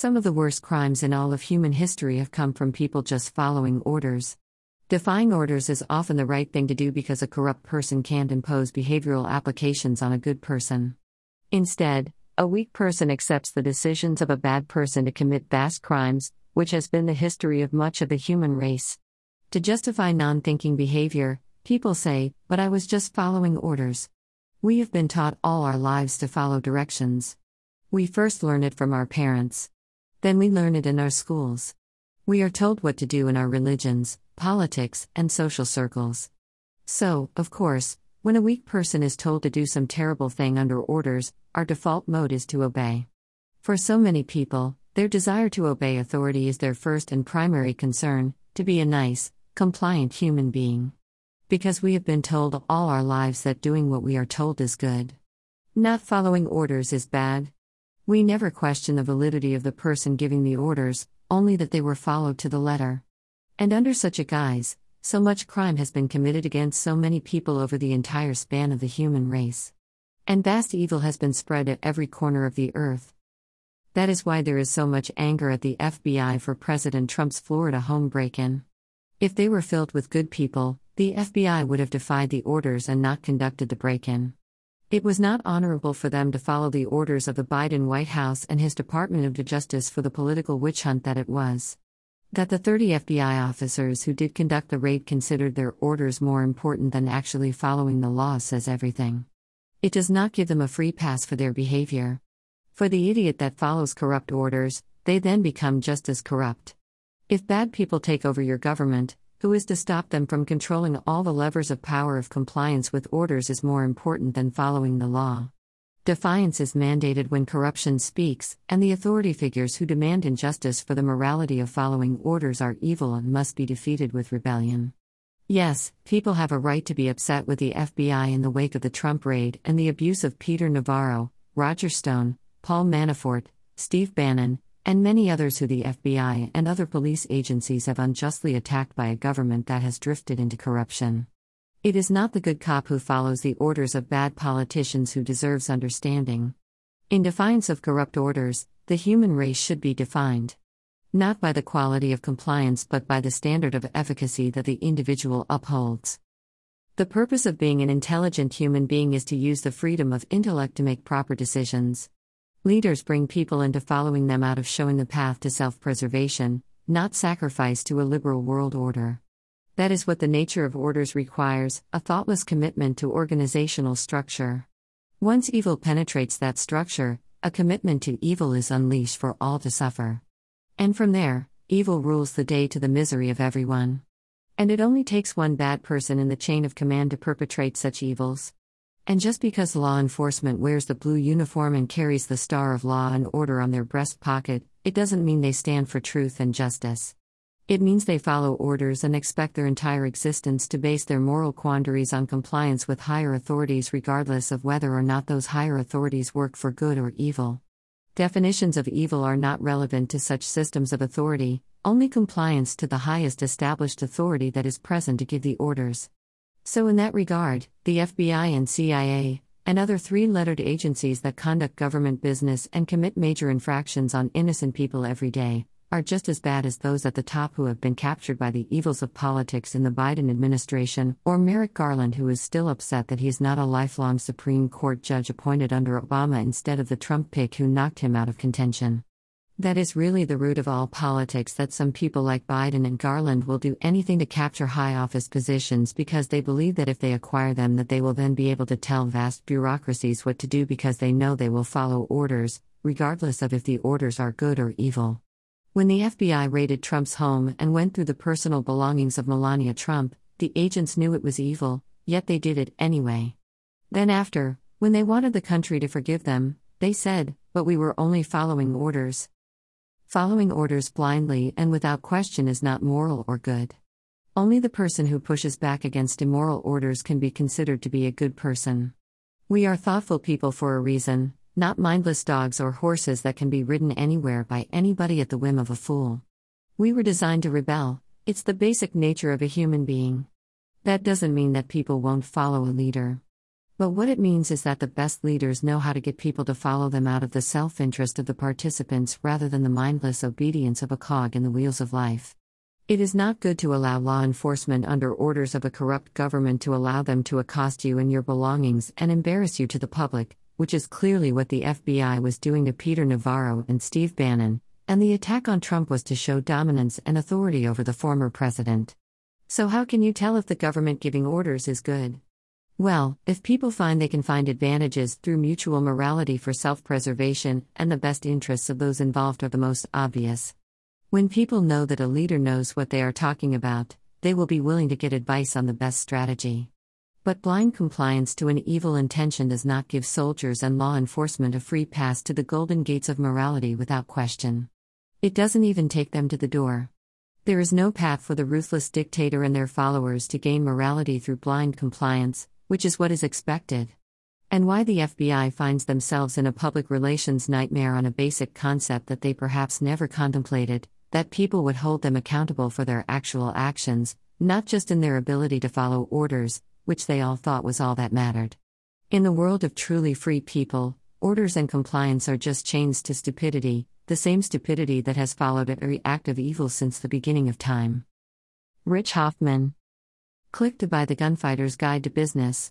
Some of the worst crimes in all of human history have come from people just following orders. Defying orders is often the right thing to do because a corrupt person can't impose behavioral applications on a good person. Instead, a weak person accepts the decisions of a bad person to commit vast crimes, which has been the history of much of the human race. To justify non thinking behavior, people say, But I was just following orders. We have been taught all our lives to follow directions. We first learn it from our parents. Then we learn it in our schools. We are told what to do in our religions, politics, and social circles. So, of course, when a weak person is told to do some terrible thing under orders, our default mode is to obey. For so many people, their desire to obey authority is their first and primary concern to be a nice, compliant human being. Because we have been told all our lives that doing what we are told is good. Not following orders is bad. We never question the validity of the person giving the orders, only that they were followed to the letter. And under such a guise, so much crime has been committed against so many people over the entire span of the human race. And vast evil has been spread at every corner of the earth. That is why there is so much anger at the FBI for President Trump's Florida home break in. If they were filled with good people, the FBI would have defied the orders and not conducted the break in. It was not honorable for them to follow the orders of the Biden White House and his Department of Justice for the political witch hunt that it was. That the 30 FBI officers who did conduct the raid considered their orders more important than actually following the law says everything. It does not give them a free pass for their behavior. For the idiot that follows corrupt orders, they then become just as corrupt. If bad people take over your government, who is to stop them from controlling all the levers of power if compliance with orders is more important than following the law. Defiance is mandated when corruption speaks, and the authority figures who demand injustice for the morality of following orders are evil and must be defeated with rebellion. Yes, people have a right to be upset with the FBI in the wake of the Trump raid and the abuse of Peter Navarro, Roger Stone, Paul Manafort, Steve Bannon, and many others who the FBI and other police agencies have unjustly attacked by a government that has drifted into corruption. It is not the good cop who follows the orders of bad politicians who deserves understanding. In defiance of corrupt orders, the human race should be defined. Not by the quality of compliance but by the standard of efficacy that the individual upholds. The purpose of being an intelligent human being is to use the freedom of intellect to make proper decisions. Leaders bring people into following them out of showing the path to self preservation, not sacrifice to a liberal world order. That is what the nature of orders requires a thoughtless commitment to organizational structure. Once evil penetrates that structure, a commitment to evil is unleashed for all to suffer. And from there, evil rules the day to the misery of everyone. And it only takes one bad person in the chain of command to perpetrate such evils. And just because law enforcement wears the blue uniform and carries the star of law and order on their breast pocket, it doesn't mean they stand for truth and justice. It means they follow orders and expect their entire existence to base their moral quandaries on compliance with higher authorities, regardless of whether or not those higher authorities work for good or evil. Definitions of evil are not relevant to such systems of authority, only compliance to the highest established authority that is present to give the orders. So, in that regard, the FBI and CIA, and other three lettered agencies that conduct government business and commit major infractions on innocent people every day, are just as bad as those at the top who have been captured by the evils of politics in the Biden administration, or Merrick Garland, who is still upset that he's not a lifelong Supreme Court judge appointed under Obama instead of the Trump pick who knocked him out of contention. That is really the root of all politics that some people like Biden and Garland will do anything to capture high office positions because they believe that if they acquire them that they will then be able to tell vast bureaucracies what to do because they know they will follow orders, regardless of if the orders are good or evil. When the FBI raided Trump's home and went through the personal belongings of Melania Trump, the agents knew it was evil, yet they did it anyway. Then after, when they wanted the country to forgive them, they said, but we were only following orders. Following orders blindly and without question is not moral or good. Only the person who pushes back against immoral orders can be considered to be a good person. We are thoughtful people for a reason, not mindless dogs or horses that can be ridden anywhere by anybody at the whim of a fool. We were designed to rebel, it's the basic nature of a human being. That doesn't mean that people won't follow a leader. But what it means is that the best leaders know how to get people to follow them out of the self interest of the participants rather than the mindless obedience of a cog in the wheels of life. It is not good to allow law enforcement under orders of a corrupt government to allow them to accost you and your belongings and embarrass you to the public, which is clearly what the FBI was doing to Peter Navarro and Steve Bannon, and the attack on Trump was to show dominance and authority over the former president. So, how can you tell if the government giving orders is good? Well, if people find they can find advantages through mutual morality for self preservation and the best interests of those involved are the most obvious. When people know that a leader knows what they are talking about, they will be willing to get advice on the best strategy. But blind compliance to an evil intention does not give soldiers and law enforcement a free pass to the golden gates of morality without question. It doesn't even take them to the door. There is no path for the ruthless dictator and their followers to gain morality through blind compliance, which is what is expected. And why the FBI finds themselves in a public relations nightmare on a basic concept that they perhaps never contemplated that people would hold them accountable for their actual actions, not just in their ability to follow orders, which they all thought was all that mattered. In the world of truly free people, orders and compliance are just chains to stupidity, the same stupidity that has followed every act of evil since the beginning of time. Rich Hoffman. Click to buy the Gunfighter's Guide to Business.